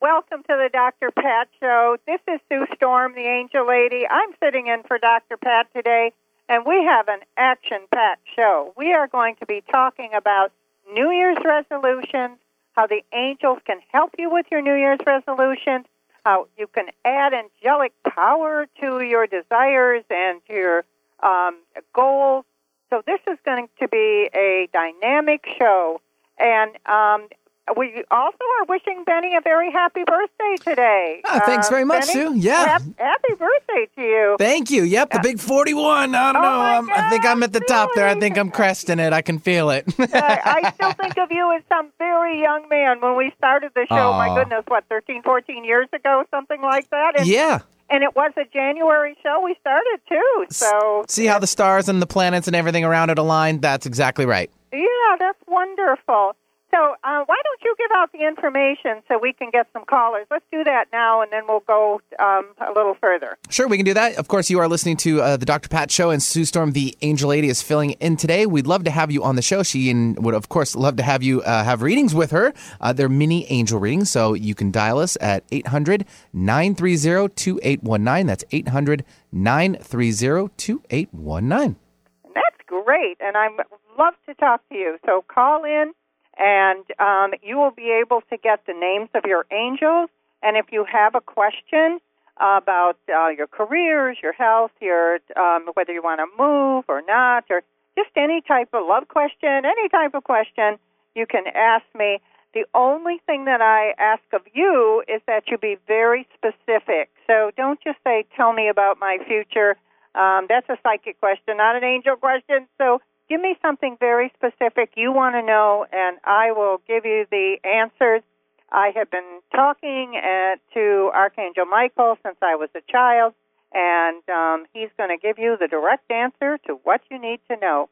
Welcome to the Dr. Pat Show. This is Sue Storm, the Angel Lady. I'm sitting in for Dr. Pat today, and we have an action packed show. We are going to be talking about New Year's resolutions, how the angels can help you with your New Year's resolutions, how you can add angelic power to your desires and to your um, goals. So, this is going to be a dynamic show. And um, we also are wishing Benny a very happy birthday today. Ah, thanks Uh, very much, Benny, Sue. Yeah. hap- Happy birthday to you. Thank you. Yep, the big 41. I don't Oh, know. I'm, I think I'm at the top there. I think I'm cresting it. I can feel it. I, still think of you as some very young man when we started the show. My goodness, what, 13, 14 years ago, something like that? And, yeah. and it was a January show we started, too. So, See how the stars and the planets and everything around it aligned? That's exactly right. yeah, that's wonderful. So, uh, why don't you give out the information so we can get some callers? Let's do that now, and then we'll go um, a little further. Sure, we can do that. Of course, you are listening to uh, the Dr. Pat Show, and Sue Storm, the Angel Lady, is filling in today. We'd love to have you on the show. She and would, of course, love to have you uh, have readings with her. Uh, they're mini angel readings, so you can dial us at 800 930 2819. That's 800 930 2819. That's great, and I love to talk to you. So call in, and um, you will be able to get the names of your angels. And if you have a question about uh, your careers, your health, your um, whether you want to move or not, or just any type of love question, any type of question, you can ask me. The only thing that I ask of you is that you be very specific. So don't just say, "Tell me about my future." Um, that's a psychic question, not an angel question. So give me something very specific you want to know, and I will give you the answers. I have been talking uh, to Archangel Michael since I was a child, and um, he's going to give you the direct answer to what you need to know.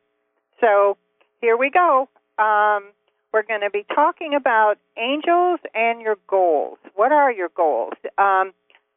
So here we go. Um, we're going to be talking about angels and your goals. What are your goals? Um,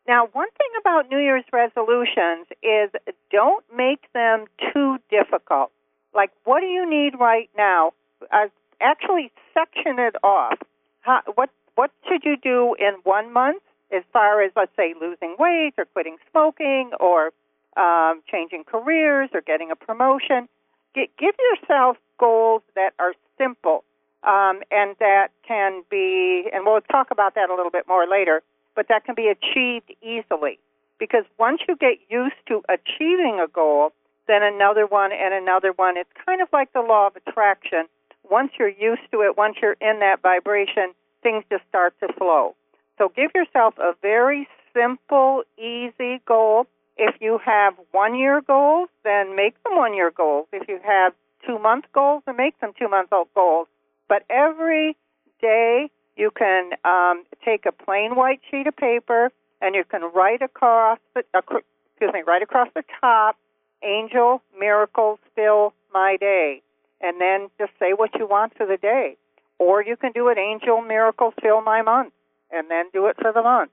now, one thing about New Year's resolutions is don't make them too difficult. Like, what do you need right now? Uh, actually, section it off. How, what what should you do in one month, as far as let's say losing weight or quitting smoking or um, changing careers or getting a promotion? G- give yourself goals that are simple um, and that can be, and we'll talk about that a little bit more later, but that can be achieved easily. Because once you get used to achieving a goal, then another one and another one, it's kind of like the law of attraction. Once you're used to it, once you're in that vibration, things just start to flow. So give yourself a very simple, easy goal. If you have one year goals, then make them one year goals. If you have two month goals, then make them two month old goals. But every day you can um, take a plain white sheet of paper and you can write across the excuse me, right across the top, angel miracles fill my day, and then just say what you want for the day. Or you can do it, angel miracles fill my month, and then do it for the month.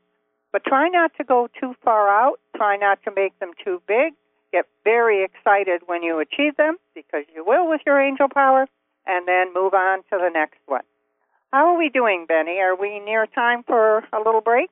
But try not to go too far out. Try not to make them too big. Get very excited when you achieve them, because you will with your angel power, and then move on to the next one. How are we doing, Benny? Are we near time for a little break?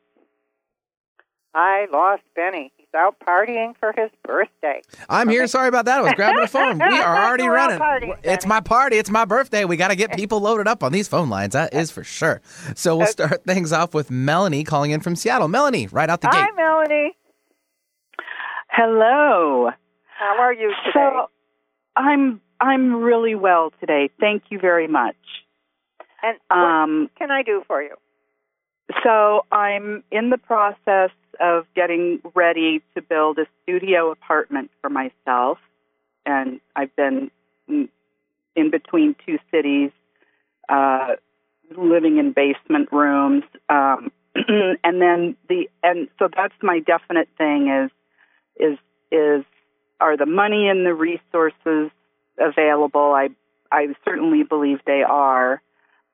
I lost Benny. He's out partying for his birthday. I'm here. Sorry about that. I was grabbing the phone. We are already running. partying, it's my party. It's my birthday. We got to get people loaded up on these phone lines. That is for sure. So we'll start things off with Melanie calling in from Seattle. Melanie, right out the Hi, gate. Hi, Melanie. Hello. How are you today? So I'm I'm really well today. Thank you very much. and what Um, can I do for you? so I'm in the process of getting ready to build a studio apartment for myself, and I've been in between two cities, uh, living in basement rooms, um, and then the and so that's my definite thing is is is are the money and the resources available? I I certainly believe they are.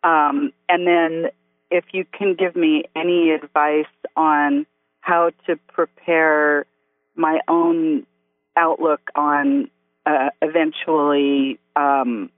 Um, and then if you can give me any advice on how to prepare my own outlook on uh, eventually um,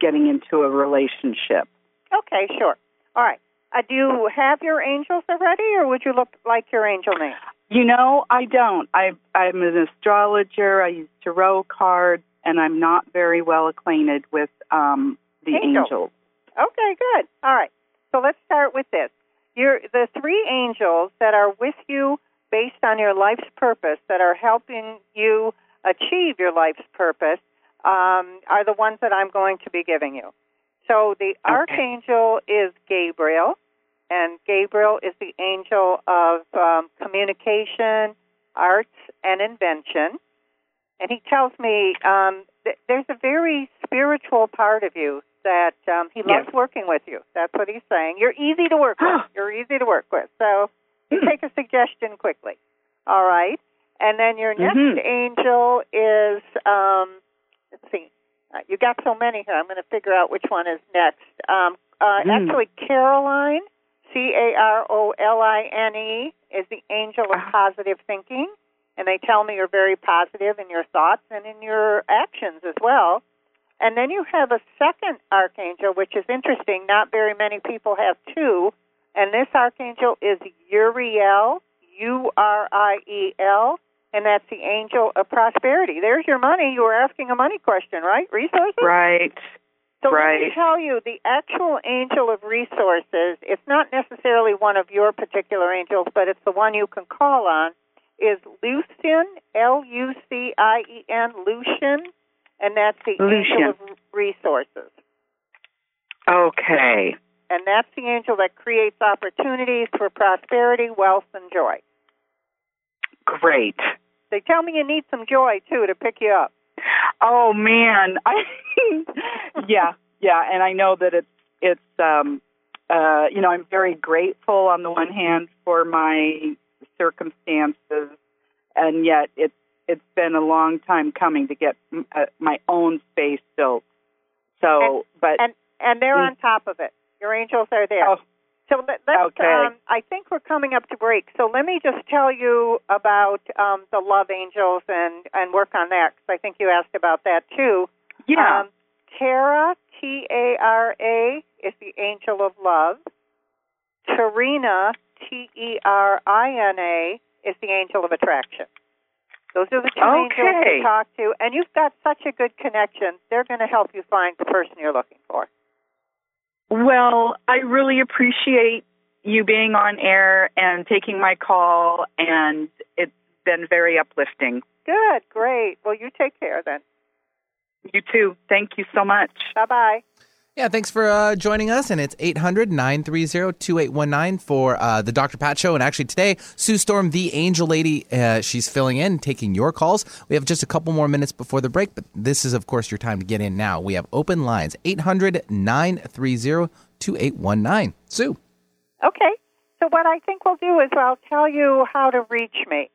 getting into a relationship. Okay, sure. All right. Uh, do you have your angels already, or would you look like your angel name? You know, I don't. I, I'm an astrologer. I use tarot cards, and I'm not very well acquainted with um, the Angels. angels. Okay, good. All right. So let's start with this. You're, the three angels that are with you based on your life's purpose, that are helping you achieve your life's purpose, um, are the ones that I'm going to be giving you. So the archangel is Gabriel, and Gabriel is the angel of um, communication, arts, and invention. And he tells me um, th- there's a very spiritual part of you that um, he loves Yes. working with you. That's what he's saying. You're easy to work with. You're easy to work with. So you take a suggestion quickly. All right. And then your next Mhm. angel is, um, let's see, uh, you got so many here. I'm going to figure out which one is next. Um, uh, Mm. Actually, Caroline, C A R O L I N E, is the angel of Ah. positive thinking. And they tell me you're very positive in your thoughts and in your actions as well. And then you have a second archangel, which is interesting. Not very many people have two. And this archangel is Uriel, U R I E L, and that's the angel of prosperity. There's your money. You were asking a money question, right? Resources? Right. So let me tell you, the actual angel of resources, it's not necessarily one of your particular angels, but it's the one you can call on, is Lucien, L U C I E N, Lucien, and that's the Lucien. angel of resources. Okay. And that's the angel that creates opportunities for prosperity, wealth, and joy. Great. They tell me you need some joy, too, to pick you up. Oh man, I yeah, yeah, and I know that it's it's um uh you know I'm very grateful on the one hand for my circumstances, and yet it's it's been a long time coming to get uh, my own space built. So, but And and they're Mm. on top of it. Your angels are there. oh, So let, let's. Okay. Um, I think we're coming up to break. So let me just tell you about um, the love angels and and work on that because I think you asked about that too. yeah, Um, Tara T A R A is the angel of love. Terina T E R I N A is the angel of attraction. Those are the two angels Okay. to talk to, and you've got such a good connection. They're going to help you find the person you're looking for. Well, I really appreciate you being on air and taking my call, and it's been very uplifting. Good, great. Well, you take care then. You too. Thank you so much. Bye bye. Yeah, thanks for uh, joining us. And it's 800 930 2819 for uh, the Dr. Pat Show. And actually, today, Sue Storm, the angel lady, uh, she's filling in, taking your calls. We have just a couple more minutes before the break, but this is, of course, your time to get in now. We have open lines 800 930 2819. Sue. Okay. So what I think we'll do is I'll tell you how to reach me.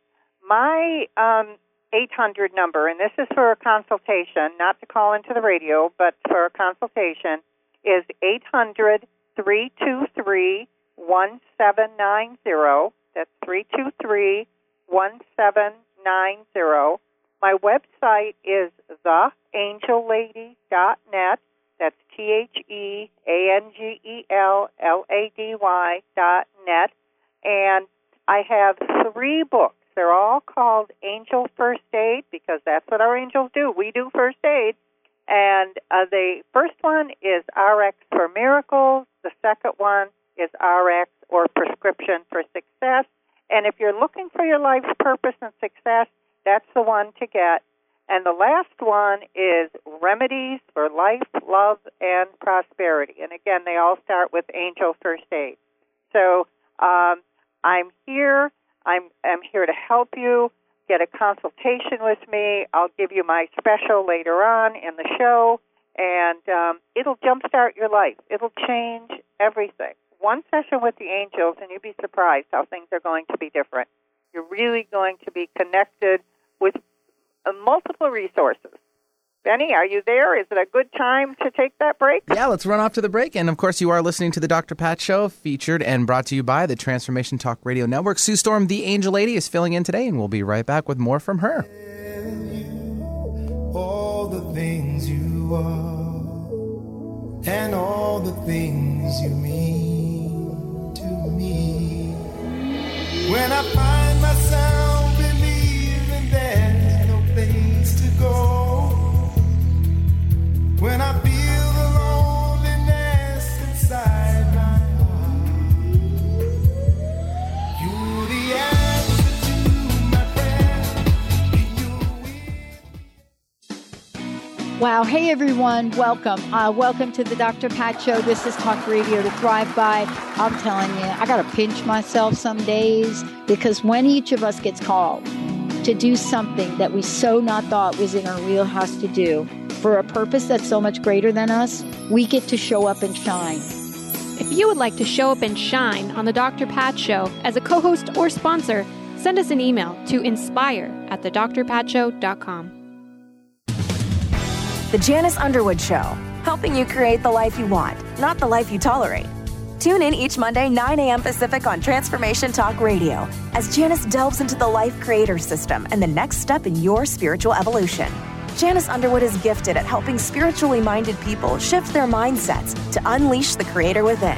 My um, 800 number, and this is for a consultation, not to call into the radio, but for a consultation, is 800 323 1790. That's 323 1790. My website is theangellady.net. That's T H E A N G E L L A D Y dot net. And I have three books. They're all called Angel First Aid because that's what our angels do. We do first aid. And uh, the first one is RX for Miracles. The second one is RX or Prescription for Success. And if you're looking for your life's purpose and success, that's the one to get. And the last one is Remedies for Life, Love, and Prosperity. And again, they all start with Angel First Aid. So um, I'm here. I'm, I'm here to help you get a consultation with me. I'll give you my special later on in the show, and um, it'll jumpstart your life. It'll change everything. One session with the angels, and you'll be surprised how things are going to be different. You're really going to be connected with uh, multiple resources. Benny, are you there? Is it a good time to take that break? Yeah, let's run off to the break. And of course, you are listening to the Dr. Pat Show, featured and brought to you by the Transformation Talk Radio Network. Sue Storm, the Angel Lady, is filling in today, and we'll be right back with more from her. All the things you are, and all the things you mean to me. When I find myself believing there's no place to go. Wow. Hey, everyone. Welcome. Uh, welcome to the Dr. Pat Show. This is Talk Radio to Thrive By. I'm telling you, I got to pinch myself some days because when each of us gets called to do something that we so not thought was in our wheelhouse to do for a purpose that's so much greater than us, we get to show up and shine. If you would like to show up and shine on the Dr. Pat Show as a co host or sponsor, send us an email to inspire at thedrpatshow.com. The Janice Underwood Show, helping you create the life you want, not the life you tolerate. Tune in each Monday, 9 a.m. Pacific on Transformation Talk Radio as Janice delves into the life creator system and the next step in your spiritual evolution. Janice Underwood is gifted at helping spiritually minded people shift their mindsets to unleash the creator within.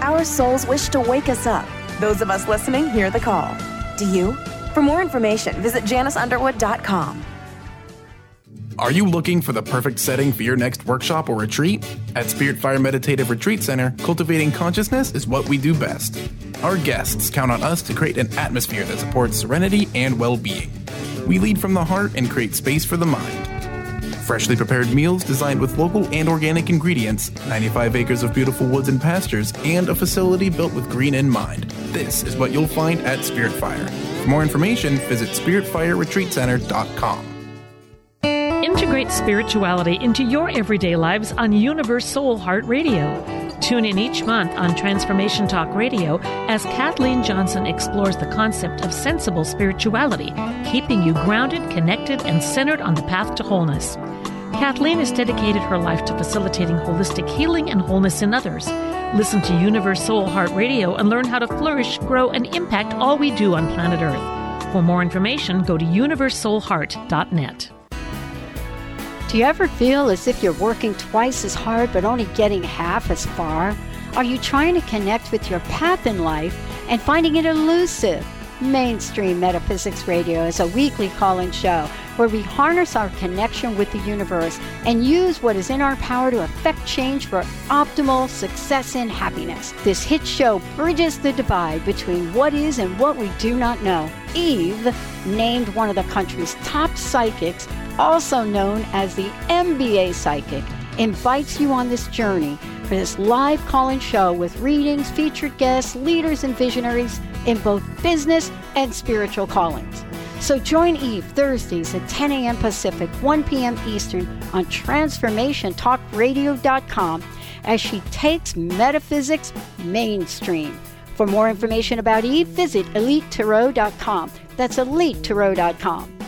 Our souls wish to wake us up. Those of us listening hear the call. Do you? For more information, visit janiceunderwood.com. Are you looking for the perfect setting for your next workshop or retreat? At Spirit Fire Meditative Retreat Center, cultivating consciousness is what we do best. Our guests count on us to create an atmosphere that supports serenity and well being. We lead from the heart and create space for the mind. Freshly prepared meals designed with local and organic ingredients, 95 acres of beautiful woods and pastures, and a facility built with green in mind. This is what you'll find at Spirit Fire. For more information, visit spiritfireretreatcenter.com. Integrate spirituality into your everyday lives on Universe Soul Heart Radio. Tune in each month on Transformation Talk Radio as Kathleen Johnson explores the concept of sensible spirituality, keeping you grounded, connected, and centered on the path to wholeness. Kathleen has dedicated her life to facilitating holistic healing and wholeness in others. Listen to Universe Soul Heart Radio and learn how to flourish, grow, and impact all we do on planet Earth. For more information, go to universesoulheart.net. Do you ever feel as if you're working twice as hard but only getting half as far? Are you trying to connect with your path in life and finding it elusive? Mainstream Metaphysics Radio is a weekly call in show where we harness our connection with the universe and use what is in our power to affect change for optimal success and happiness. This hit show bridges the divide between what is and what we do not know. Eve, named one of the country's top psychics, also known as the MBA Psychic, invites you on this journey for this live call in show with readings, featured guests, leaders, and visionaries in both business and spiritual callings. So join Eve Thursdays at 10 a.m. Pacific, 1 p.m. Eastern on TransformationTalkRadio.com as she takes metaphysics mainstream. For more information about Eve, visit EliteTarot.com. That's EliteTarot.com.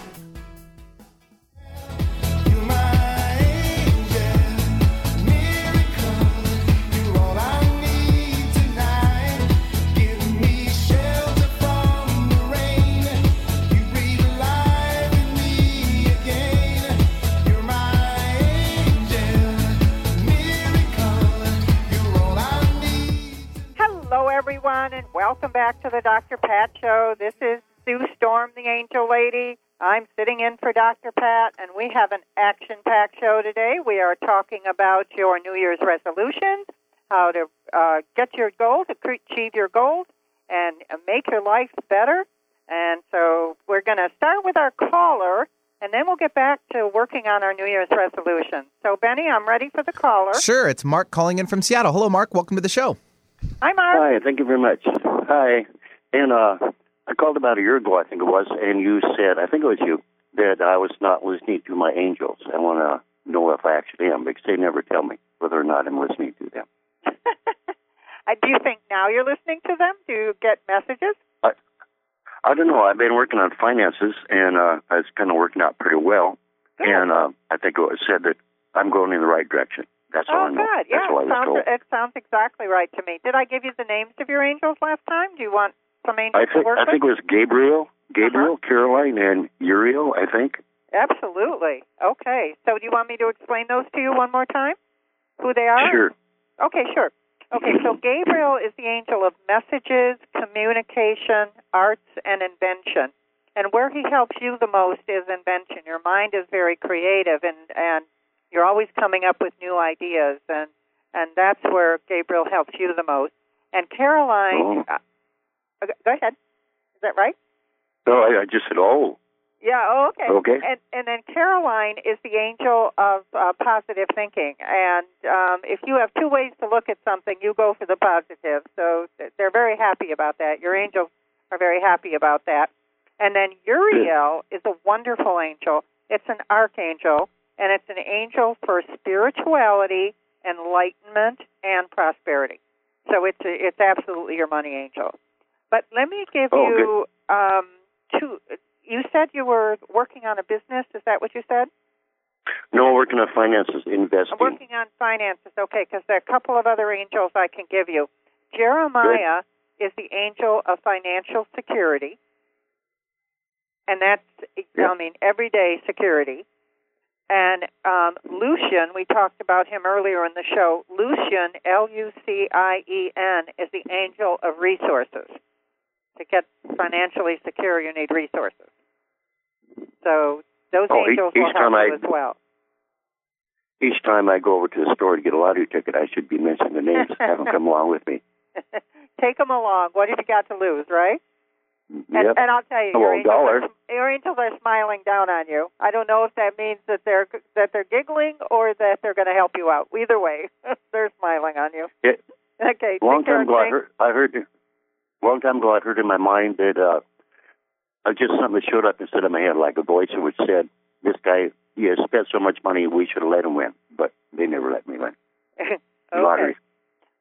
welcome back to the Dr. Pat Show. This is Sue Storm, the Angel Lady. I'm sitting in for Dr. Pat, and we have an action packed show today. We are talking about your New Year's resolutions, how to uh, get your goals, to achieve your goals, and make your life better. And so we're going to start with our caller, and then we'll get back to working on our New Year's resolutions. So, Benny, I'm ready for the caller. Sure, it's Mark calling in from Seattle. Hello, Mark. Welcome to the show. Hi, Mark. Hi, thank you very much. Hi. And uh, I called about a year ago, I think it was, and you said, I think it was you, that I was not listening to my angels. I want to know if I actually am, because they never tell me whether or not I'm listening to them. I do you think now you're listening to them? Do you get messages? I, I don't know. I've been working on finances, and uh, it's kind of working out pretty well. Good. And uh, I think it was said that I'm going in the right direction. That's all oh, I know. good. That's Yeah, all I it was sounds, told. it sounds exactly right to me. Did I give you the names of your angels last time? Do you want some angels I think to work I think it was Gabriel, Gabriel, Uh-huh. Caroline, and Uriel. I think. Absolutely. Okay. So do you want me to explain those to you one more time? Who they are? Sure. Okay, sure. Okay, so Gabriel is the angel of messages, communication, arts, and invention. And where he helps you the most is invention. Your mind is very creative, and and you're always coming up with new ideas, and and that's where Gabriel helps you the most. And Caroline, Oh. uh, go ahead. Is that right? No, I, I just said, oh, Yeah. Oh, okay. Okay. And and then Caroline is the angel of uh, positive thinking. And um, if you have two ways to look at something, you go for the positive. So they're very happy about that. Your angels are very happy about that. And then Uriel is a wonderful angel. It's an archangel, and it's an angel for spirituality, enlightenment, and prosperity. So it's a, it's absolutely your money angel. But let me give Oh, you um, two. You said you were working on a business. Is that what you said? no, working on finances, investing. I'm working on finances. Okay, because there are a couple of other angels I can give you. Jeremiah is the angel of financial security, and that's Yeah. I mean everyday security. And um, Lucien, we talked about him earlier in the show. Lucien, L U C I E N, is the angel of resources. To get financially secure, you need resources. So those Oh, angels each will help time you I- as well. Each time I go over to the store to get a lottery ticket, I should be mentioning the names. have them come along with me. Take them along. What have you got to lose, right? And, Yep. and I'll tell you, your angels, are, your angels are smiling down on you. I don't know if that means that they're that they're giggling or that they're going to help you out. Either way, they're smiling on you. Okay. long time ago, I heard, I heard, long time ago, I heard in my mind that uh, uh, just something showed up instead of my head, like a voice which said, "This guy, he has spent so much money, we should have let him win." But they never let me win. okay. Lottery.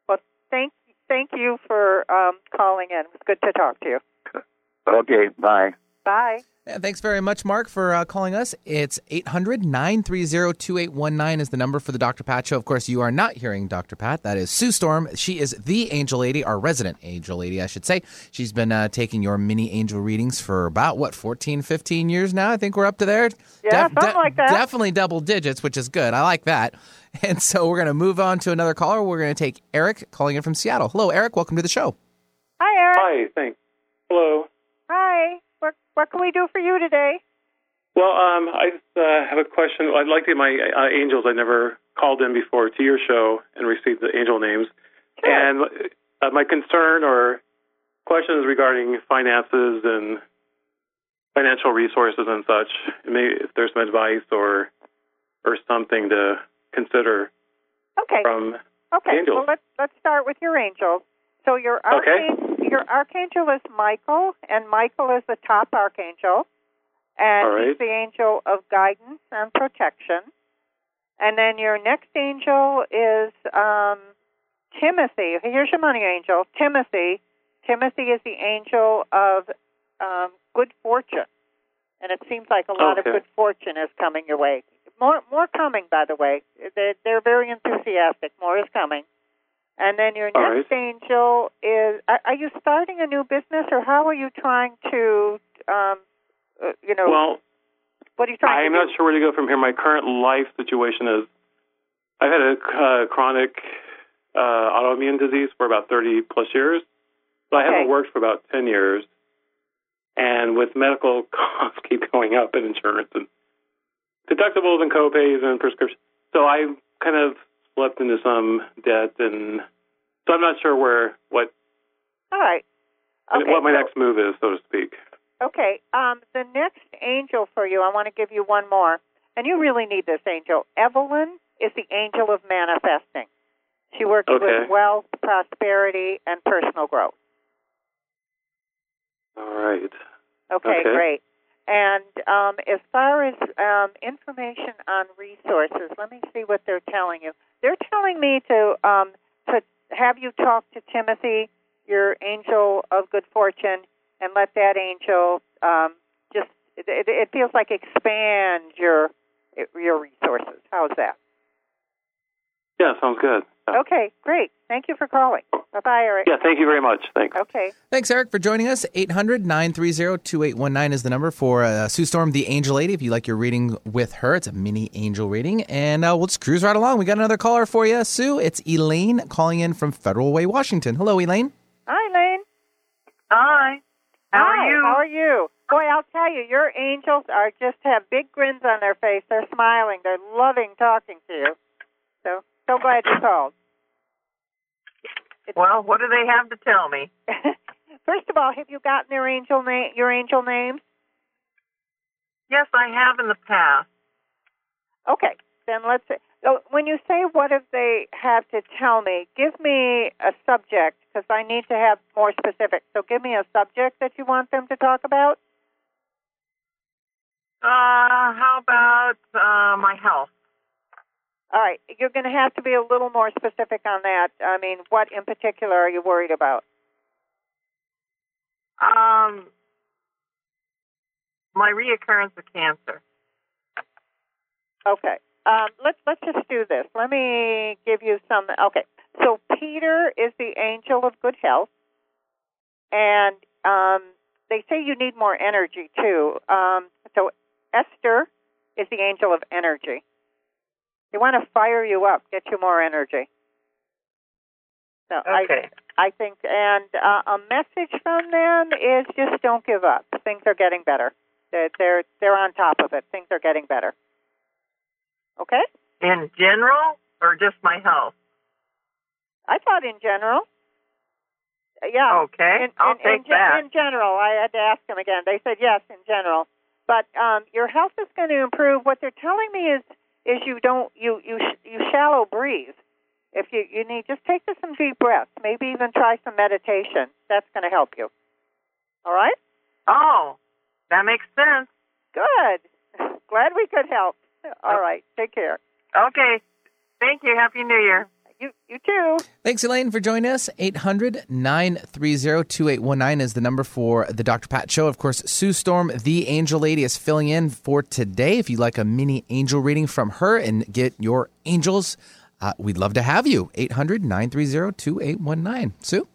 Well, thank thank you for um, calling in. It was good to talk to you. Okay, bye. Bye. Yeah, thanks very much, Mark, for uh, calling us. It's 800 930 2819 is the number for the Dr. Pat Show. Of course, you are not hearing Dr. Pat. That is Sue Storm. She is the angel lady, our resident angel lady, I should say. She's been uh, taking your mini angel readings for about, what, 14, 15 years now? I think we're up to there. Yeah, something like that. Definitely double digits, which is good. I like that. And so we're going to move on to another caller. We're going to take Eric calling in from Seattle. Hello, Eric. Welcome to the show. Hi, Eric. Hi, thanks. Hello. Hi. What what can we do for you today? Well, um, I just uh, have a question. I'd like to get my uh, angels. I never called in before to your show and received the angel names. Sure. And uh, my concern or question is regarding finances and financial resources and such. Maybe if there's some advice or or something to consider Okay. from Okay, Angels. well let's let's start with your angels. So your Okay. archangel, your archangel is Michael, and Michael is the top archangel, and right. he's the angel of guidance and protection. And then your next angel is um, Timothy. Here's your money angel, Timothy. Timothy is the angel of um, good fortune, and it seems like a lot of good fortune is coming your way. More, more coming, by the way. They're, they're very enthusiastic. More is coming. And then your next angel is: are, are you starting a new business, or how are you trying to, um, uh, you know, well, what are you trying to I'm not do? sure where to go from here. My current life situation is I've had a uh, chronic uh, autoimmune disease for about 30 plus years, But I haven't worked for about 10 years. And with medical costs keep going up and insurance and deductibles and copays and prescriptions. So I kind of slipped into some debt and so I'm not sure where what All right. Okay, what my so- next move is, so to speak. Okay. Um, the next angel for you, I want to give you one more, and you really need this angel. Evelyn is the angel of manifesting. She works Okay. with wealth, prosperity, and personal growth. All right. Okay, Okay. great. And um, as far as um, information on resources, let me see what they're telling you. They're telling me to um, to have you talk to Timothy, your angel of good fortune, and let that angel um, just it, it, feels like expand your your resources. How's that? Yeah, sounds good. Okay, great. Thank you for calling. Bye bye, Eric. Yeah, thank you very much. Thanks. Okay. Thanks, Eric, for joining us. 800 930 2819 is the number for uh, Sue Storm, the Angel Lady. If you like your reading with her, it's a mini angel reading. And uh, we'll just cruise right along. We got another caller for you, Sue. It's Elaine calling in from Federal Way, Washington. Hello, Elaine. Hi, Elaine. Hi. How Hi, are you? How are you? Boy, I'll tell you, your angels are just have big grins on their face. They're smiling. They're loving talking to you. So, so glad you called. Well, what do they have to tell me? First of all, have you gotten their angel name, your angel names? Yes, I have in the past. Okay, then let's. So when you say what have they have to tell me, give me a subject because I need to have more specific. So give me a subject that you want them to talk about. Uh, how about uh, my health? All right, you're going to have to be a little more specific on that. I mean, what in particular are you worried about? Um, my reoccurrence of cancer. Okay. Um, let's let's just do this. Let me give you some. Okay. So Peter is the angel of good health, and um, they say you need more energy too. Um, so Esther is the angel of energy. They want to fire you up, get you more energy. So Okay. I I think, and uh, a message from them is just don't give up. Things are getting better. They're they're, they're on top of it. Things are getting better. Okay. In general, or just my health? I thought in general. Yeah. Okay, In, I'll in, take in, that. In general, I had to ask them again. They said yes in general, but um, your health is going to improve. What they're telling me is is you don't you you you shallow breathe. If you you need just take some deep breaths. Maybe even try some meditation. That's going to help you. All right. Oh, that makes sense. Good. Glad we could help. All right. Take care. Okay. Thank you. Happy New Year. You you too. Thanks, Elaine, for joining us. 800 930 2819 is the number for the Dr. Pat Show. Of course, Sue Storm, the Angel Lady, is filling in for today. If you'd like a mini angel reading from her and get your angels, uh, we'd love to have you. 800 930 2819. Sue?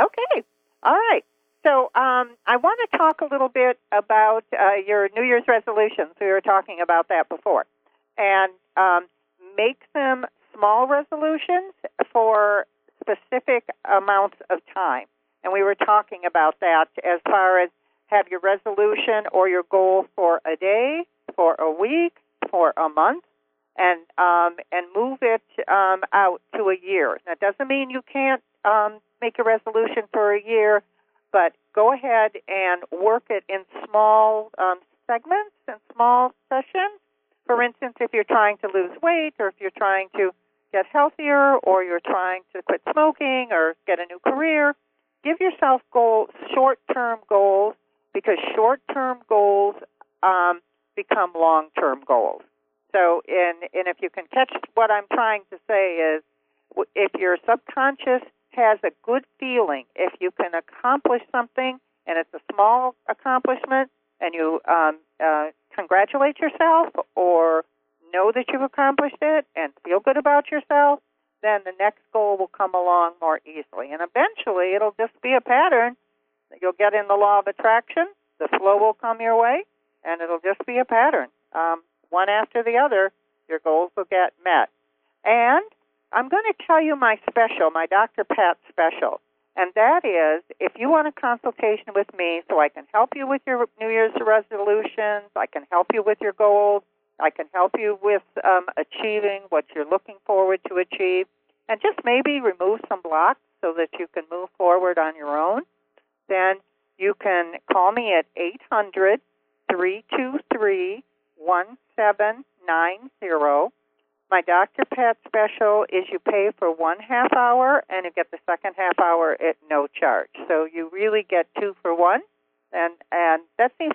Okay. All right. So um, I want to talk a little bit about uh, your New Year's resolutions. We were talking about that before. And um, make them small resolutions for specific amounts of time. And we were talking about that as far as have your resolution or your goal for a day, for a week, for a month, and um, and move it um, out to a year. That doesn't mean you can't um, make a resolution for a year, but go ahead and work it in small um, segments and small sessions. For instance, if you're trying to lose weight, or if you're trying to get healthier, or you're trying to quit smoking, or get a new career, give yourself goals, short-term goals, because short-term goals um, become long-term goals. So, and and if you can catch what I'm trying to say is, if your subconscious has a good feeling, if you can accomplish something and it's a small accomplishment, and you um, uh, congratulate yourself or know that you've accomplished it and feel good about yourself, then the next goal will come along more easily. And eventually, it'll just be a pattern. You'll get in the law of attraction. The flow will come your way, and it'll just be a pattern. Um, one after the other, your goals will get met. And I'm going to tell you my special, my Dr. Pat special. And that is if you want a consultation with me so I can help you with your New Year's resolutions, I can help you with your goals, I can help you with um, achieving what you're looking forward to achieve, and just maybe remove some blocks so that you can move forward on your own, then you can call me at 800 323 1790. My Dr. Pat special is you pay for one half hour and you get the second half hour at no charge. So you really get two for one, and and that seems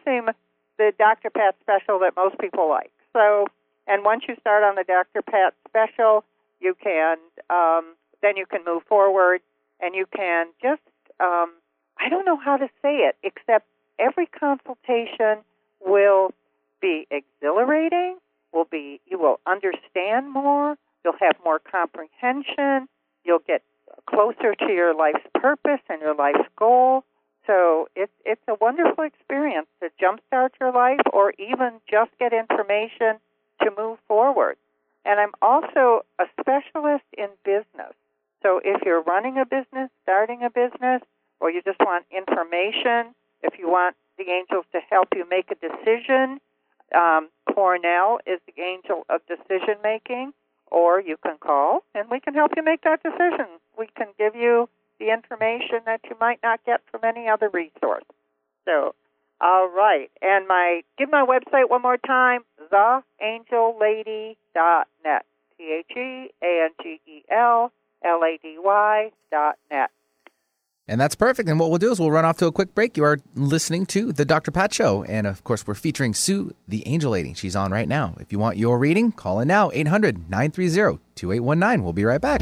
the Dr. Pat special that most people like. So, and once you start on the Dr. Pat special, you can um, then you can move forward and you can just um, I don't know how to say it except every consultation will be exhilarating will be you will understand more, you'll have more comprehension, you'll get closer to your life's purpose and your life's goal. So it's it's a wonderful experience to jumpstart your life or even just get information to move forward. And I'm also a specialist in business. So if you're running a business, starting a business, or you just want information, if you want the angels to help you make a decision, um, Cornell is the angel of decision making, or you can call and we can help you make that decision. We can give you the information that you might not get from any other resource. So, all right. And my give my website one more time, theangellady.net. T H E A N G E L L A D Y dot net. And that's perfect. And what we'll do is we'll run off to a quick break. You are listening to The Dr. Pat Show. And of course, we're featuring Sue, the angel lady. She's on right now. If you want your reading, call in now 800 930 2819. We'll be right back.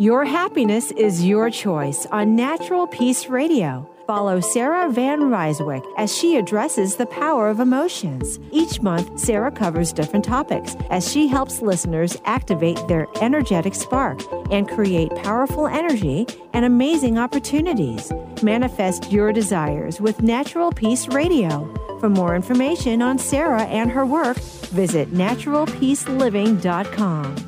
Your happiness is your choice on Natural Peace Radio. Follow Sarah Van Ryswick as she addresses the power of emotions. Each month, Sarah covers different topics as she helps listeners activate their energetic spark and create powerful energy and amazing opportunities. Manifest your desires with Natural Peace Radio. For more information on Sarah and her work, visit naturalpeaceliving.com.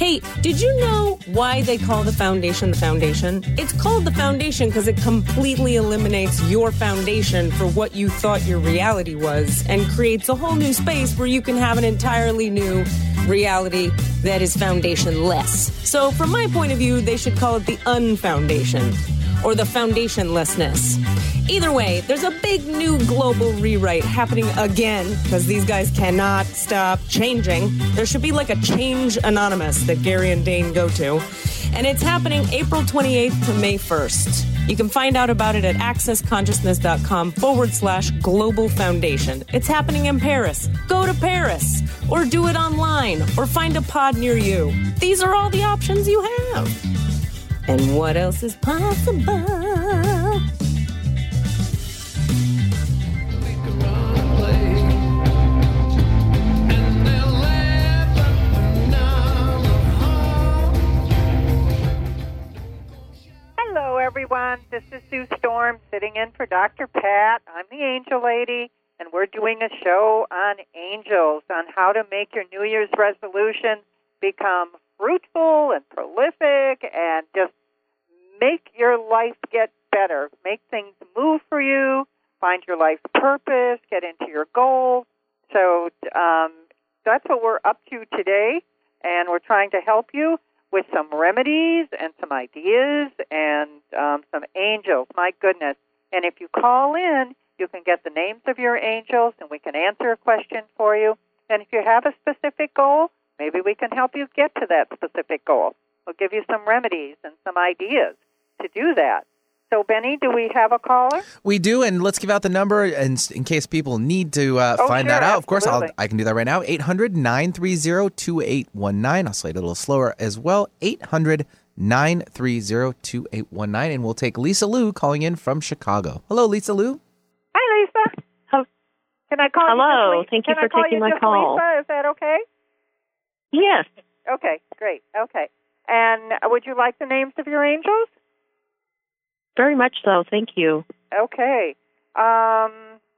Hey, did you know why they call the foundation the foundation? It's called the foundation because it completely eliminates your foundation for what you thought your reality was and creates a whole new space where you can have an entirely new reality that is foundationless. So, from my point of view, they should call it the unfoundation. Or the foundationlessness. Either way, there's a big new global rewrite happening again because these guys cannot stop changing. There should be like a change anonymous that Gary and Dain go to. And it's happening April 28th to May 1st. You can find out about it at accessconsciousness.com forward slash global foundation. It's happening in Paris. Go to Paris or do it online or find a pod near you. These are all the options you have. And what else is possible? Hello, everyone. This is Sue Storm sitting in for Dr. Pat. I'm the Angel Lady, and we're doing a show on angels, on how to make your New Year's resolution become fruitful and prolific and just make your life get better, make things move for you, find your life's purpose, get into your goals. So um, that's what we're up to today, and we're trying to help you with some remedies and some ideas and um, some angels. My goodness. And if you call in, you can get the names of your angels and we can answer a question for you. And if you have a specific goal, maybe we can help you get to that specific goal. We'll give you some remedies and some ideas to do that. So, Benny, do we have a caller? We do, and let's give out the number in, in case people need to uh, Oh, find sure, that out. Of course, I'll. I can do that right now. 800 930 2819. I'll say it a little slower as well. 800 930 2819. And we'll take Lisa Lou calling in from Chicago. Hello, Lisa Lou. Hi, Lisa. Can I call Hello. you? just Li- Thank you can I for call taking you my just call. Lisa? Is that okay? Yes. Okay, great. Okay. And uh, would you like the names of your angels? Very much so. Thank you. Okay. Um,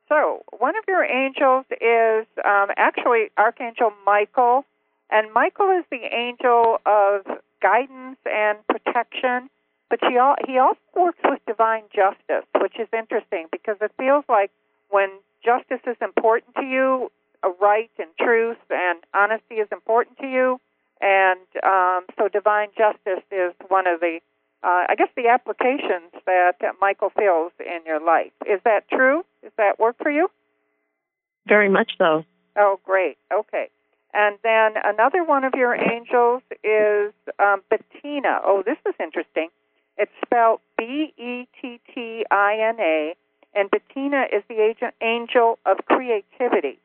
so one of your angels is um, actually Archangel Michael, and Michael is the angel of guidance and protection. But he al- he also works with divine justice, which is interesting because it feels like when justice is important to you, a right and truth and honesty is important to you, and um, so divine justice is one of the uh, I guess the applications that uh, Michael feels in your life. Is that true? Does that work for you? Very much so. Oh, great. Okay. And then another one of your angels is um, Bettina. Oh, this is interesting. It's spelled B E T T I N A, and Bettina is the agent, angel of creativity.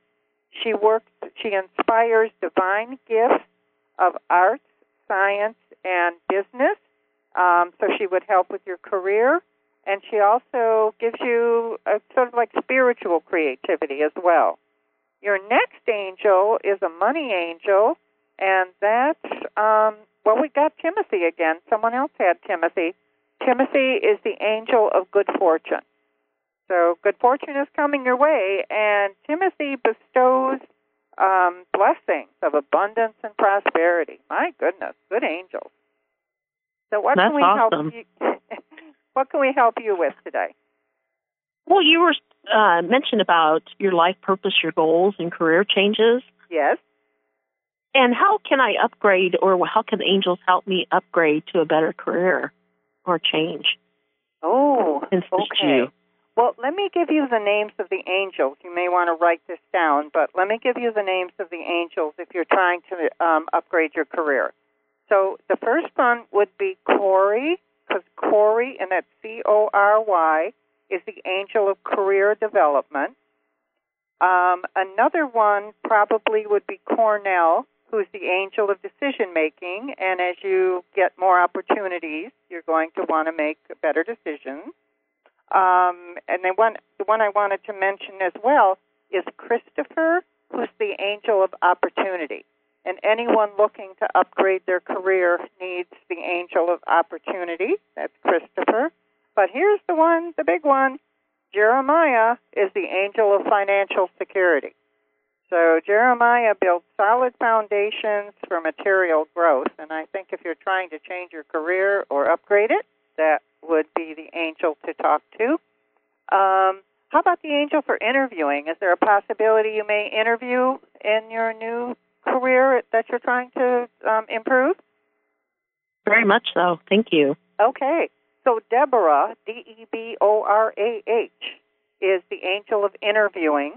She works. She inspires divine gifts of arts, science, and business. Um, so she would help with your career, and she also gives you a sort of like spiritual creativity as well. Your next angel is a money angel, and that's um, well, we got Timothy again. Someone else had Timothy. Timothy is the angel of good fortune. So good fortune is coming your way, and Timothy bestows um, blessings of abundance and prosperity. My goodness, good angels. So what That's can we awesome. help you? what can we help you with today? Well, you were uh, mentioned about your life purpose, your goals, and career changes. Yes. And how can I upgrade, or how can angels help me upgrade to a better career or change? Oh, okay. you? Well, let me give you the names of the angels. You may want to write this down, but let me give you the names of the angels if you're trying to um, upgrade your career. So the first one would be Corey, because Corey, and that's C O R Y, is the angel of career development. Um, another one probably would be Cornell, who's the angel of decision making. And as you get more opportunities, you're going to want to make better decisions. Um, and then one, the one I wanted to mention as well is Christopher, who's the angel of opportunity. And anyone looking to upgrade their career needs the angel of opportunity. That's Christopher. But here's the one, the big one. Jeremiah is the angel of financial security. So Jeremiah builds solid foundations for material growth. And I think if you're trying to change your career or upgrade it, that would be the angel to talk to. Um, how about the angel for interviewing? Is there a possibility you may interview in your new career that you're trying to um, improve? Very much so. Thank you. Okay. So Deborah, D E B O R A H, is the angel of interviewing.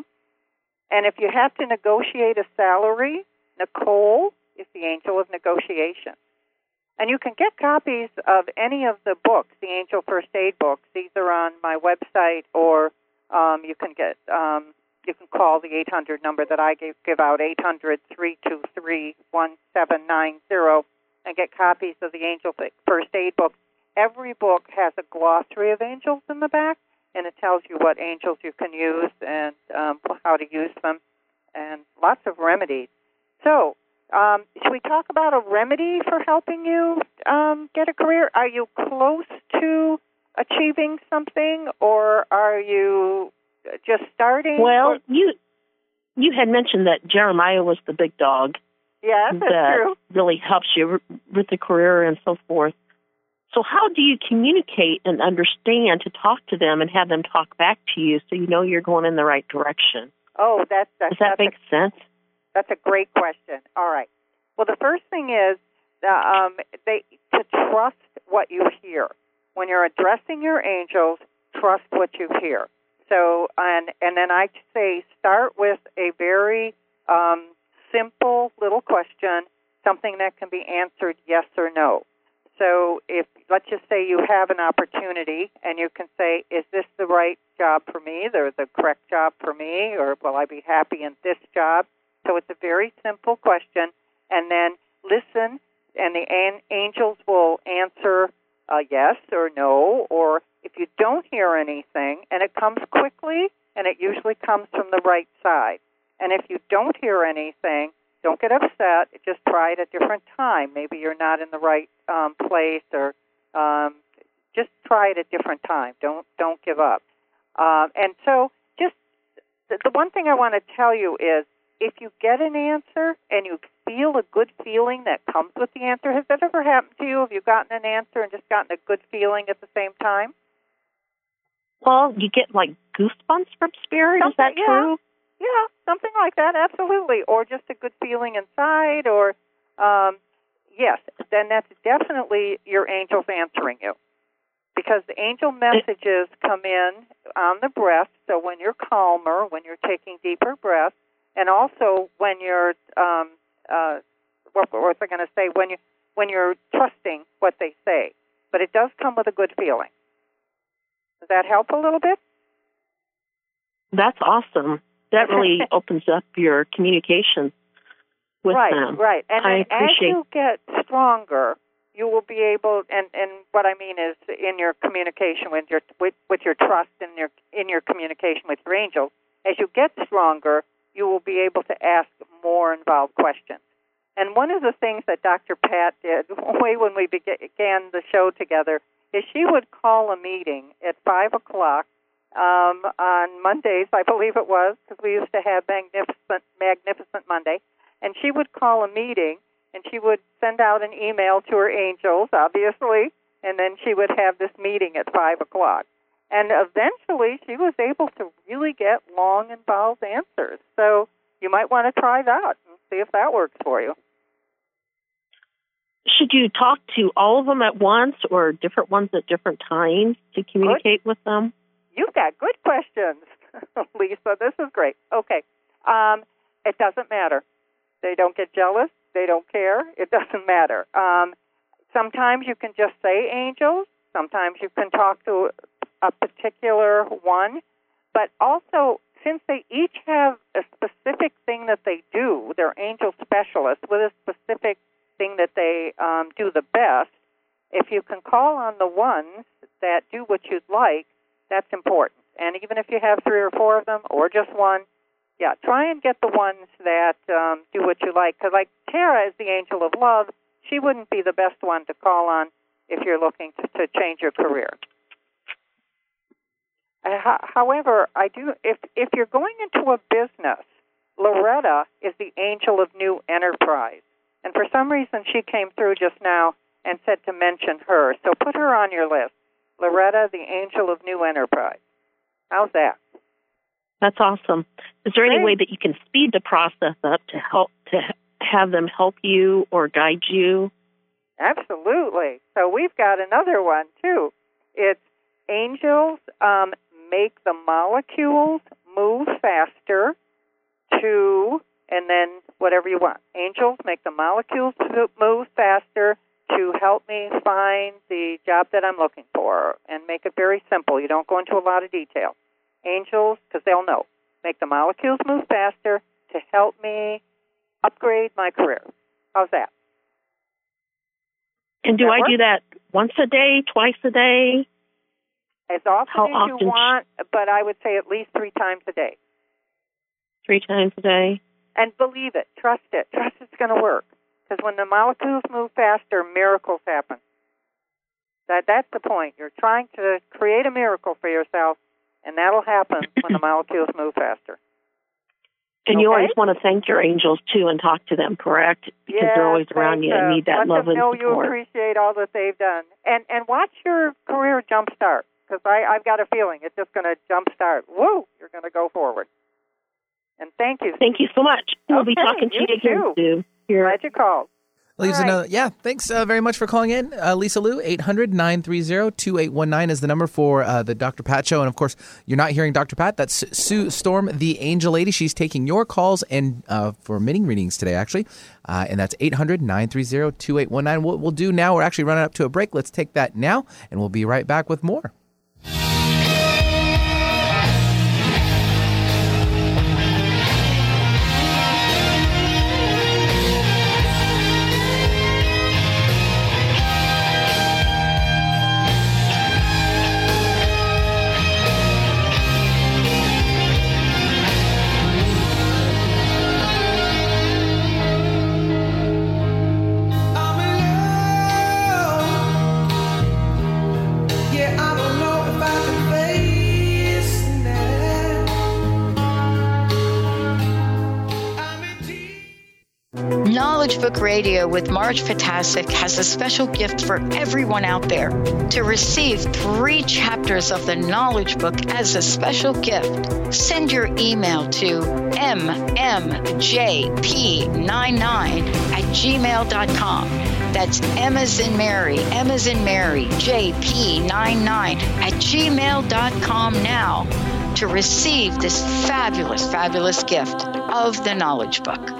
And if you have to negotiate a salary, Nicole is the angel of negotiation. And you can get copies of any of the books, the Angel First Aid books. These are on my website, or um, you can get um, you can call the 800 number that I give, give out, 800 323 1790, and get copies of the Angel First Aid book. Every book has a glossary of angels in the back, and it tells you what angels you can use and um, how to use them, and lots of remedies. So, um, should we talk about a remedy for helping you um, get a career? Are you close to achieving something, or are you just starting? Well, or- you you had mentioned that Jeremiah was the big dog. Yes, that's that true. really helps you with the career and so forth. So, how do you communicate and understand to talk to them and have them talk back to you so you know you're going in the right direction? Oh, that's, that's Does that that's make a, sense? That's a great question. All right. Well, the first thing is uh, um, they to trust what you hear when you're addressing your angels. Trust what you hear. So, and and then I say start with a very um, simple little question, something that can be answered yes or no. So, if let's just say you have an opportunity and you can say, "Is this the right job for me? Or the correct job for me? Or will I be happy in this job?" So it's a very simple question, and then listen, and the an- angels will answer uh, yes or no, or if you don't hear anything, and it comes quickly, and it usually comes from the right side. And if you don't hear anything, don't get upset. Just try it a different time. Maybe you're not in the right um, place, or um, just try it a different time. Don't don't give up. Um, and so, just the, the one thing I want to tell you is if you get an answer and you feel a good feeling that comes with the answer, has that ever happened to you? Have you gotten an answer and just gotten a good feeling at the same time? Well, you get like goosebumps from spirit. Is that yeah. true? Yeah, something like that, absolutely. Or just a good feeling inside, or um, yes, then that's definitely your angels answering you. Because the angel messages come in on the breath, so when you're calmer, when you're taking deeper breaths, and also when you're, um, uh, what, what was I going to say? When you when you're trusting what they say, but it does come with a good feeling. Does that help a little bit? That's awesome. That really opens up your communication with right, them. Right, right. and I as appreciate you get stronger, you will be able. And and what I mean is in your communication with your with, with your trust in your in your communication with your angels. As you get stronger, you will be able to ask more involved questions. And one of the things that Dr. Pat did way when we began the show together is she would call a meeting at five o'clock um, on Mondays, I believe it was, because we used to have Magnificent Magnificent Monday, and she would call a meeting and she would send out an email to her angels, obviously, and then she would have this meeting at five o'clock. And eventually, she was able to really get long, involved answers. So you might want to try that and see if that works for you. Should you talk to all of them at once or different ones at different times to communicate with them? You've got good questions, Lisa. This is great. Okay. Um, it doesn't matter. They don't get jealous. They don't care. It doesn't matter. Um, sometimes you can just say angels. Sometimes you can talk to a particular one. But also, since they each have a specific thing that they do, they're angel specialists with a specific thing that they um, do the best. If you can call on the ones that do what you'd like, that's important. And even if you have three or four of them, or just one, yeah, try and get the ones that um, do what you like. Because, like Tara is the angel of love, she wouldn't be the best one to call on if you're looking to, to change your career. Uh, however, I do. If if you're going into a business, Loretta is the angel of new enterprise, and for some reason she came through just now and said to mention her. So put her on your list. Loretta, the angel of new enterprise. How's that? That's awesome. Is there any way that you can speed the process up to help to have them help you or guide you? Absolutely. So we've got another one too. It's angels um, make the molecules move faster to, and then whatever you want. Angels make the molecules move faster to help me find the job that I'm looking for and make it very simple. You don't go into a lot of detail. Angels, because they'll know, make the molecules move faster to help me upgrade my career. How's that? And do That I work? do that once a day, twice a day? As often How as often you want, but I would say at least three times a day. Three times a day. And believe it, trust it, trust it's going to work. Because when the molecules move faster, miracles happen. That that's the point. You're trying to create a miracle for yourself, and that'll happen when the molecules move faster. And you always want to thank your angels too and talk to them, correct? Because yeah, they're always around you and need that let love them and know you appreciate all that they've done, and and watch your career jumpstart. Because I I've got a feeling it's just going to jumpstart. Woo! You're going to go forward. And thank you. Thank you so much. We'll be Okay, talking to you, you again too. soon. Here. Glad you called. Leaves All right. another. Yeah, thanks uh, very much for calling in. Uh, Lisa Lou, 800 930 2819 is the number for uh, the Dr. Pat Show. And of course, you're not hearing Dr. Pat. That's Sue Storm, the angel lady. She's taking your calls and uh, for mini readings today, actually. Uh, and that's 800 930 2819. What we'll do now, we're actually running up to a break. Let's take that now, and we'll be right back with more. Knowledge Book Radio with Marge Fatasic has a special gift for everyone out there. To receive three chapters of the Knowledge Book as a special gift, send your email to mmjp99 at gmail.com. That's M as in Mary, M as in Mary, JP99 at gmail.com now to receive this fabulous, fabulous gift of the Knowledge Book.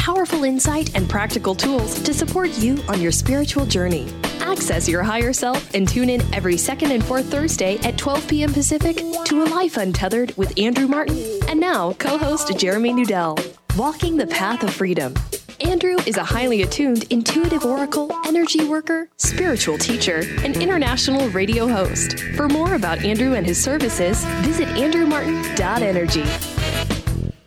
powerful insight and practical tools to support you on your spiritual journey. Access your higher self and tune in every second and fourth Thursday at 12 p.m. Pacific to A Life Untethered with Andrew Martin and now co host Jeremy Nudell. Walking the Path of Freedom. Andrew is a highly attuned intuitive oracle, energy worker, spiritual teacher, and international radio host. For more about Andrew and his services, visit andrewmartin.energy.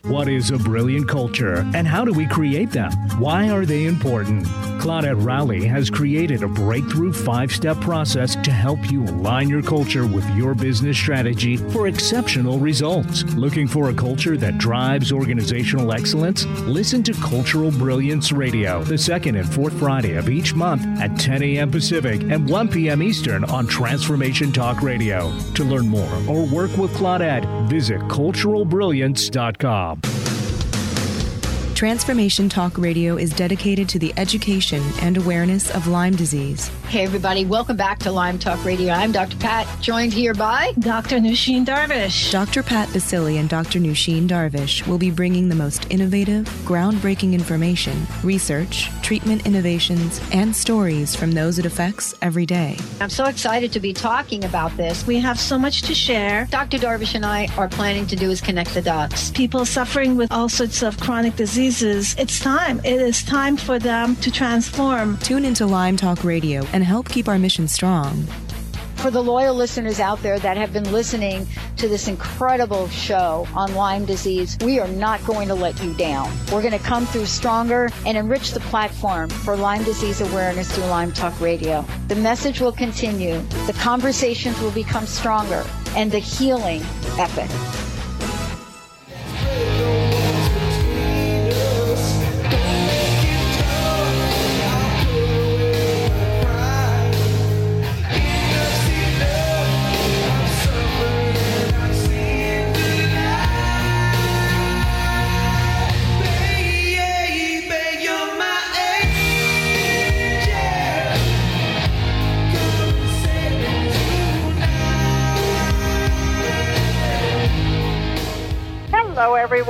What is a brilliant culture and how do we create them? Why are they important? Claudette Rowley has created a breakthrough five step process to help you align your culture with your business strategy for exceptional results. Looking for a culture that drives organizational excellence? Listen to Cultural Brilliance Radio the second and fourth Friday of each month at 10 a.m. Pacific and 1 p.m. Eastern on Transformation Talk Radio. To learn more or work with Claudette, visit culturalbrilliance.com. Transformation Talk Radio is dedicated to the education and awareness of Lyme disease. Hey, everybody, welcome back to Lyme Talk Radio. I'm Dr. Pat, joined here by Dr. Nushin Darvish. Dr. Pat Baccili and Dr. Nushin Darvish will be bringing the most innovative, groundbreaking information, research, treatment innovations, and stories from those it affects every day. I'm so excited to be talking about this. We have so much to share. Dr. Darvish and I are planning to do is connect the dots. People suffering with all sorts of chronic diseases, it's time. It is time for them to transform. Tune into Lyme Talk Radio and help keep our mission strong. for the loyal listeners out there that have been listening to this incredible show on Lyme disease, we are not going to let you down. We're going to come through stronger and enrich the platform for Lyme disease awareness through Lyme Talk Radio. The message will continue, the conversations will become stronger, and the healing epic.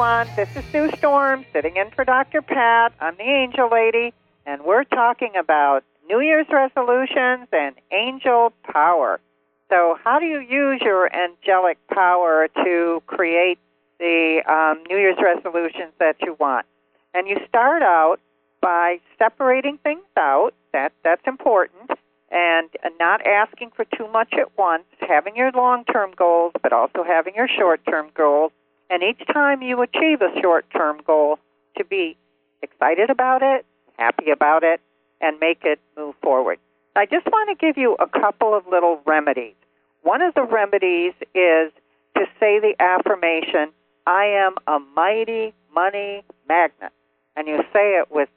Everyone. This is Sue Storm sitting in for Dr. Pat. I'm the Angel Lady, and we're talking about New Year's resolutions and angel power. So, how do you use your angelic power to create the um, New Year's resolutions that you want? And you start out by separating things out. That that's important, and not asking for too much at once. Having your long-term goals, but also having your short-term goals and each time you achieve a short term goal, to be excited about it, happy about it, and make it move forward. I just want to give you a couple of little remedies. One of the remedies is to say the affirmation, I am a mighty money magnet. And you say it with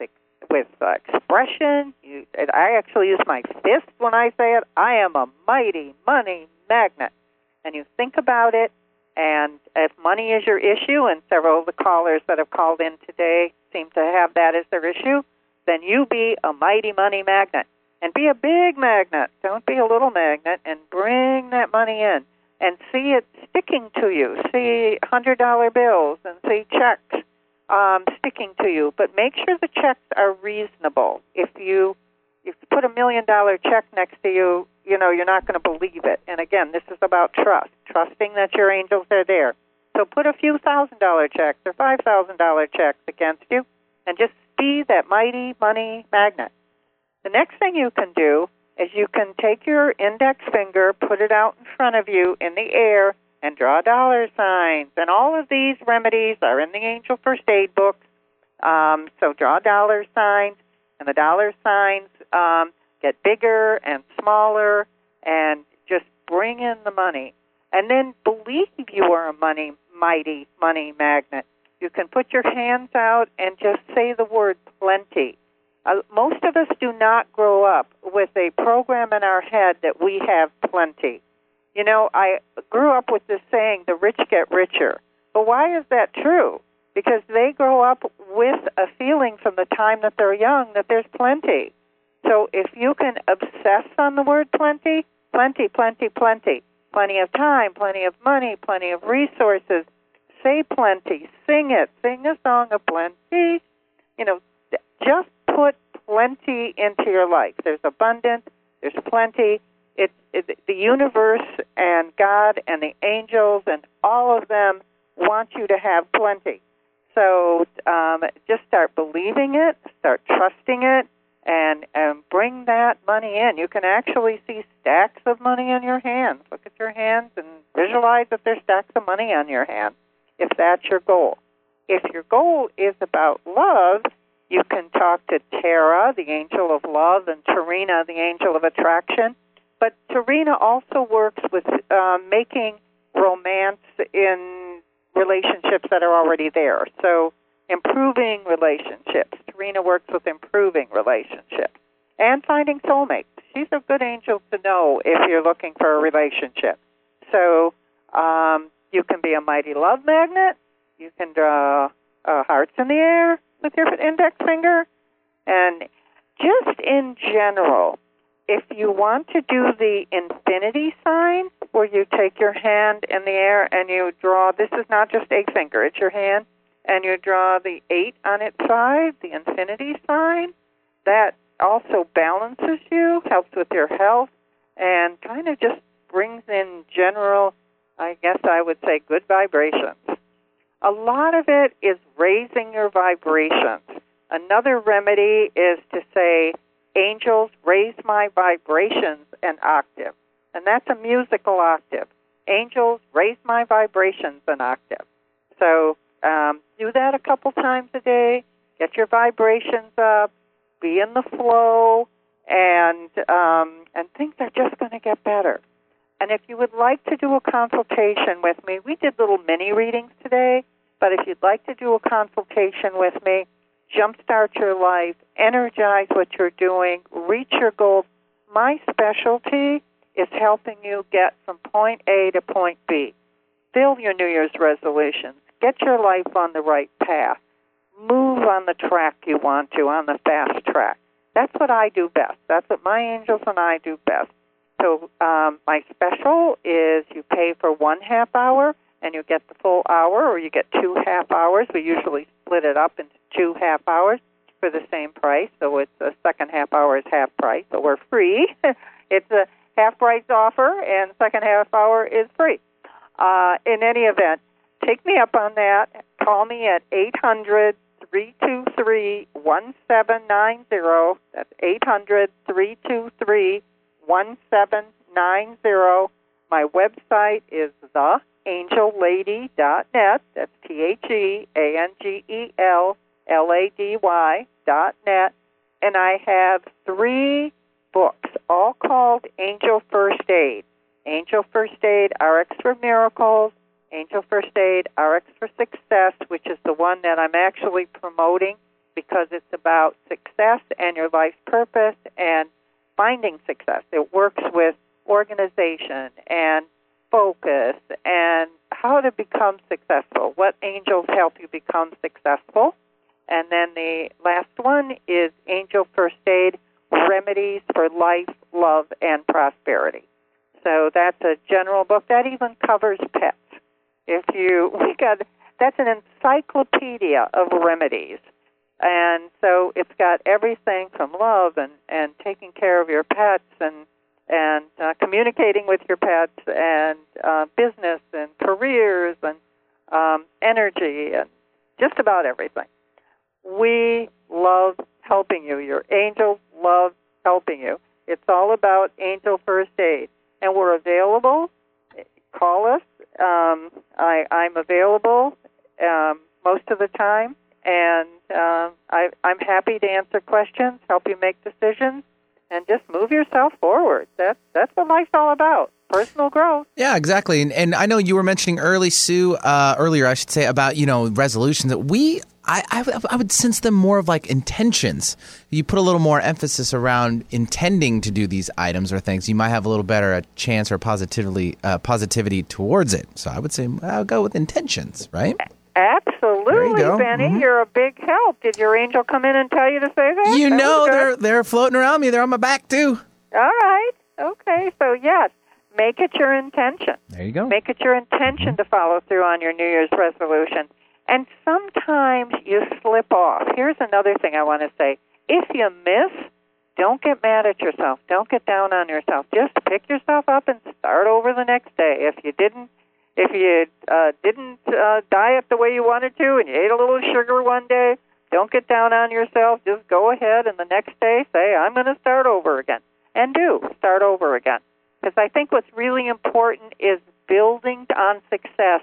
with uh, expression. You, I actually use my fist when I say it. I am a mighty money magnet. And you think about it and if money is your issue, and several of the callers that have called in today seem to have that as their issue, then you be a mighty money magnet. And be a big magnet. Don't be a little magnet and bring that money in and see it sticking to you. See $100 bills and see checks um, sticking to you. But make sure the checks are reasonable. If you if you put a million dollar check next to you, you know, you're not going to believe it. And again, this is about trust, trusting that your angels are there. So put a few thousand dollar checks or five thousand dollar checks against you and just be that mighty money magnet. The next thing you can do is you can take your index finger, put it out in front of you in the air, and draw dollar signs. And all of these remedies are in the Angel First Aid book. Um, so draw dollar signs, and the dollar signs um, get bigger and smaller and just bring in the money. And then believe you are a money, mighty money magnet. You can put your hands out and just say the word plenty. Uh, most of us do not grow up with a program in our head that we have plenty. You know, I grew up with this saying, the rich get richer. But why is that true? Because they grow up with a feeling from the time that they're young that there's plenty. So if you can obsess on the word plenty, plenty, plenty, plenty, plenty of time, plenty of money, plenty of resources, say plenty, sing it, sing a song of plenty. You know, just put plenty into your life. There's abundance, there's plenty. It's it, the universe and God and the angels and all of them want you to have plenty. So um, just start believing it, start trusting it, and and bring that money in. You can actually see stacks of money in your hands. Look at your hands and visualize that there's stacks of money on your hand. If that's your goal. If your goal is about love, you can talk to Tara, the angel of love, and Terina, the angel of attraction. But Terina also works with uh, making romance in relationships that are already there. So improving relationships. Terina works with improving relationships and finding soulmates. She's a good angel to know if you're looking for a relationship. So um, you can be a mighty love magnet. You can draw uh, hearts in the air with your index finger. And just in general, if you want to do the infinity sign, where you take your hand in the air and you draw, this is not just a finger, it's your hand and you draw the eight on its side, the infinity sign. That also balances you, helps with your health, and kind of just brings in general, I guess I would say, good vibrations. A lot of it is raising your vibrations. Another remedy is to say, angels, raise my vibrations an octave. and that's a musical octave. Angels raise my vibrations an octave. So um, do that a couple times a day. Get your vibrations up. Be in the flow, and um, and things are just going to get better. And if you would like to do a consultation with me, we did little mini readings today. But if you'd like to do a consultation with me, jumpstart your life, energize what you're doing, reach your goals. My specialty is helping you get from point A to point B. Fill your New Year's resolutions. Get your life on the right path. Move on the track you want to, on the fast track. That's what I do best. That's what my angels and I do best. So um, my special is you pay for one half hour and you get the full hour, or you get two half hours. We usually split it up into two half hours for the same price. So it's the second half hour is half price. So we're free. it's a half price offer, and second half hour is free. Uh, in any event, take me up on that. Call me at eight hundred three two three one seven nine zero. That's eight hundred three two three one seven nine zero. My website is theangellady.net. That's T H E A N G E L L A D Y dot net. And I have three books, all called Angel First Aid. Angel First Aid, RX for Miracles, Angel First Aid, RX for Success, which is the one that I'm actually promoting because it's about success and your life's purpose and finding success. It works with organization and focus and how to become successful. What angels help you become successful. And then the last one is Angel First Aid remedies for life, love, and prosperity. So that's a general book that even covers pets. If you we got that's an encyclopedia of remedies. And so it's got everything from love and and taking care of your pets and and uh, communicating with your pets and uh, business and careers and um, energy and just about everything. We love helping you. Your angels love helping you. It's all about angel first aid. And we're available. Call us. Um, I, I'm available um, most of the time. And uh, I, I'm happy to answer questions, help you make decisions, and just move yourself forward. That's, that's what life's all about personal growth. Yeah, exactly. And, and I know you were mentioning early, Sue, uh, earlier, I should say, about, you know, resolutions that we I, I, I, would sense them more of like intentions. You put a little more emphasis around intending to do these items or things, you might have a little better a chance or positively uh, positivity towards it. So I would say I'll go with intentions, right? Absolutely, you Benny. Mm-hmm. You're a big help. Did your angel come in and tell you to say that? You that know they're they're floating around me. They're on my back too. All right. Okay. So yes, make it your intention. There you go. Make it your intention mm-hmm. to follow through on your New Year's resolution. And sometimes you slip off. Here's another thing I want to say. If you miss, don't get mad at yourself. Don't get down on yourself. Just pick yourself up and start over the next day. If you didn't if you uh, didn't uh, diet the way you wanted to and you ate a little sugar one day, don't get down on yourself. Just go ahead and the next day say, I'm going to start over again. And do start over again. Because I think what's really important is building on success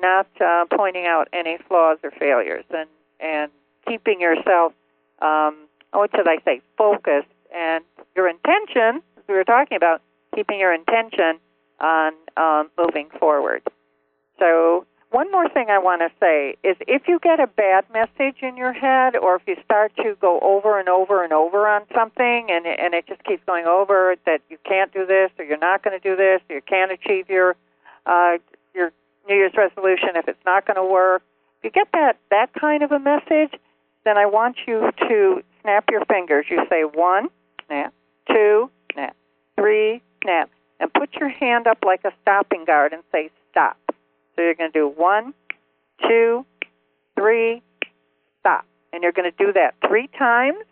not uh, pointing out any flaws or failures, and and keeping yourself, um, what should I say, focused, and your intention, as we were talking about, keeping your intention on um, moving forward. So one more thing I want to say is if you get a bad message in your head, or if you start to go over and over and over on something, and and it just keeps going over that you can't do this, or you're not going to do this, or you can't achieve your uh, New Year's resolution, if it's not going to work, if you get that that kind of a message, then I want you to snap your fingers. You say one, snap, two, snap, three, snap, and put your hand up like a stopping guard and say stop. So you're going to do one, two, three, stop, and you're going to do that three times,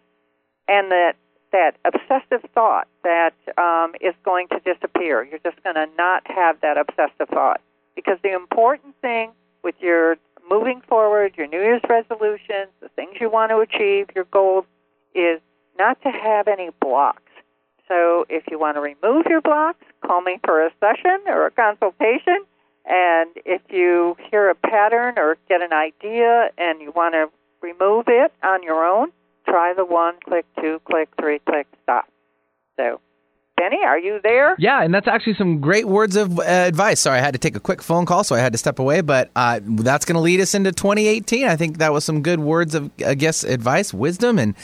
and that that obsessive thought that um, is going to disappear. You're just going to not have that obsessive thought. Because the important thing with your moving forward, your New Year's resolutions, the things you want to achieve, your goals, is not to have any blocks. So if you want to remove your blocks, call me for a session or a consultation. And if you hear a pattern or get an idea and you want to remove it on your own, try the one, click two, click three, click stop. So Benny, are you there? Yeah, and that's actually some great words of uh, advice. Sorry, I had to take a quick phone call, so I had to step away. But uh, that's going to lead us into 2018. I think that was some good words of, I guess, advice, wisdom, and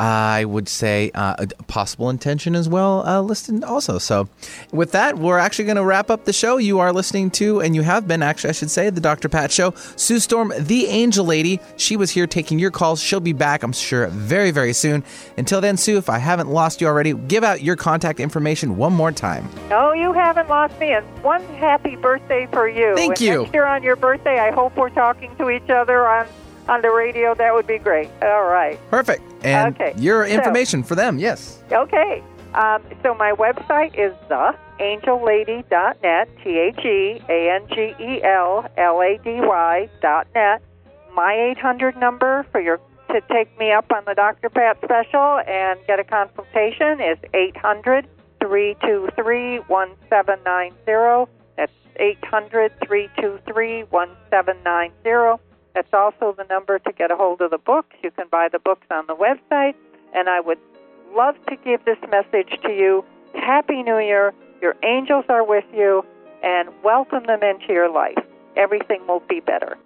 I would say uh, a possible intention as well uh, listed also. So, with that, we're actually going to wrap up the show. You are listening to, and you have been actually, I should say, the Dr. Pat Show. Sue Storm, the Angel Lady, she was here taking your calls. She'll be back, I'm sure, very, very soon. Until then, Sue, if I haven't lost you already, give out your contact information one more time. No, you haven't lost me. And one happy birthday for you. Thank and you. Next year on your birthday, I hope we're talking to each other on on the radio. That would be great. All right. Perfect. And Okay. your So- information for them, yes. Okay. Um, so my website is theangellady.net, T H E A N G E L L A D Y dot net. My 800 number for your to take me up on the Dr. Pat special and get a consultation is 800 323 1790. That's 800 323 1790. That's also the number to get a hold of the books. You can buy the books on the website. And I would love to give this message to you. Happy New Year. Your angels are with you, and welcome them into your life. Everything will be better.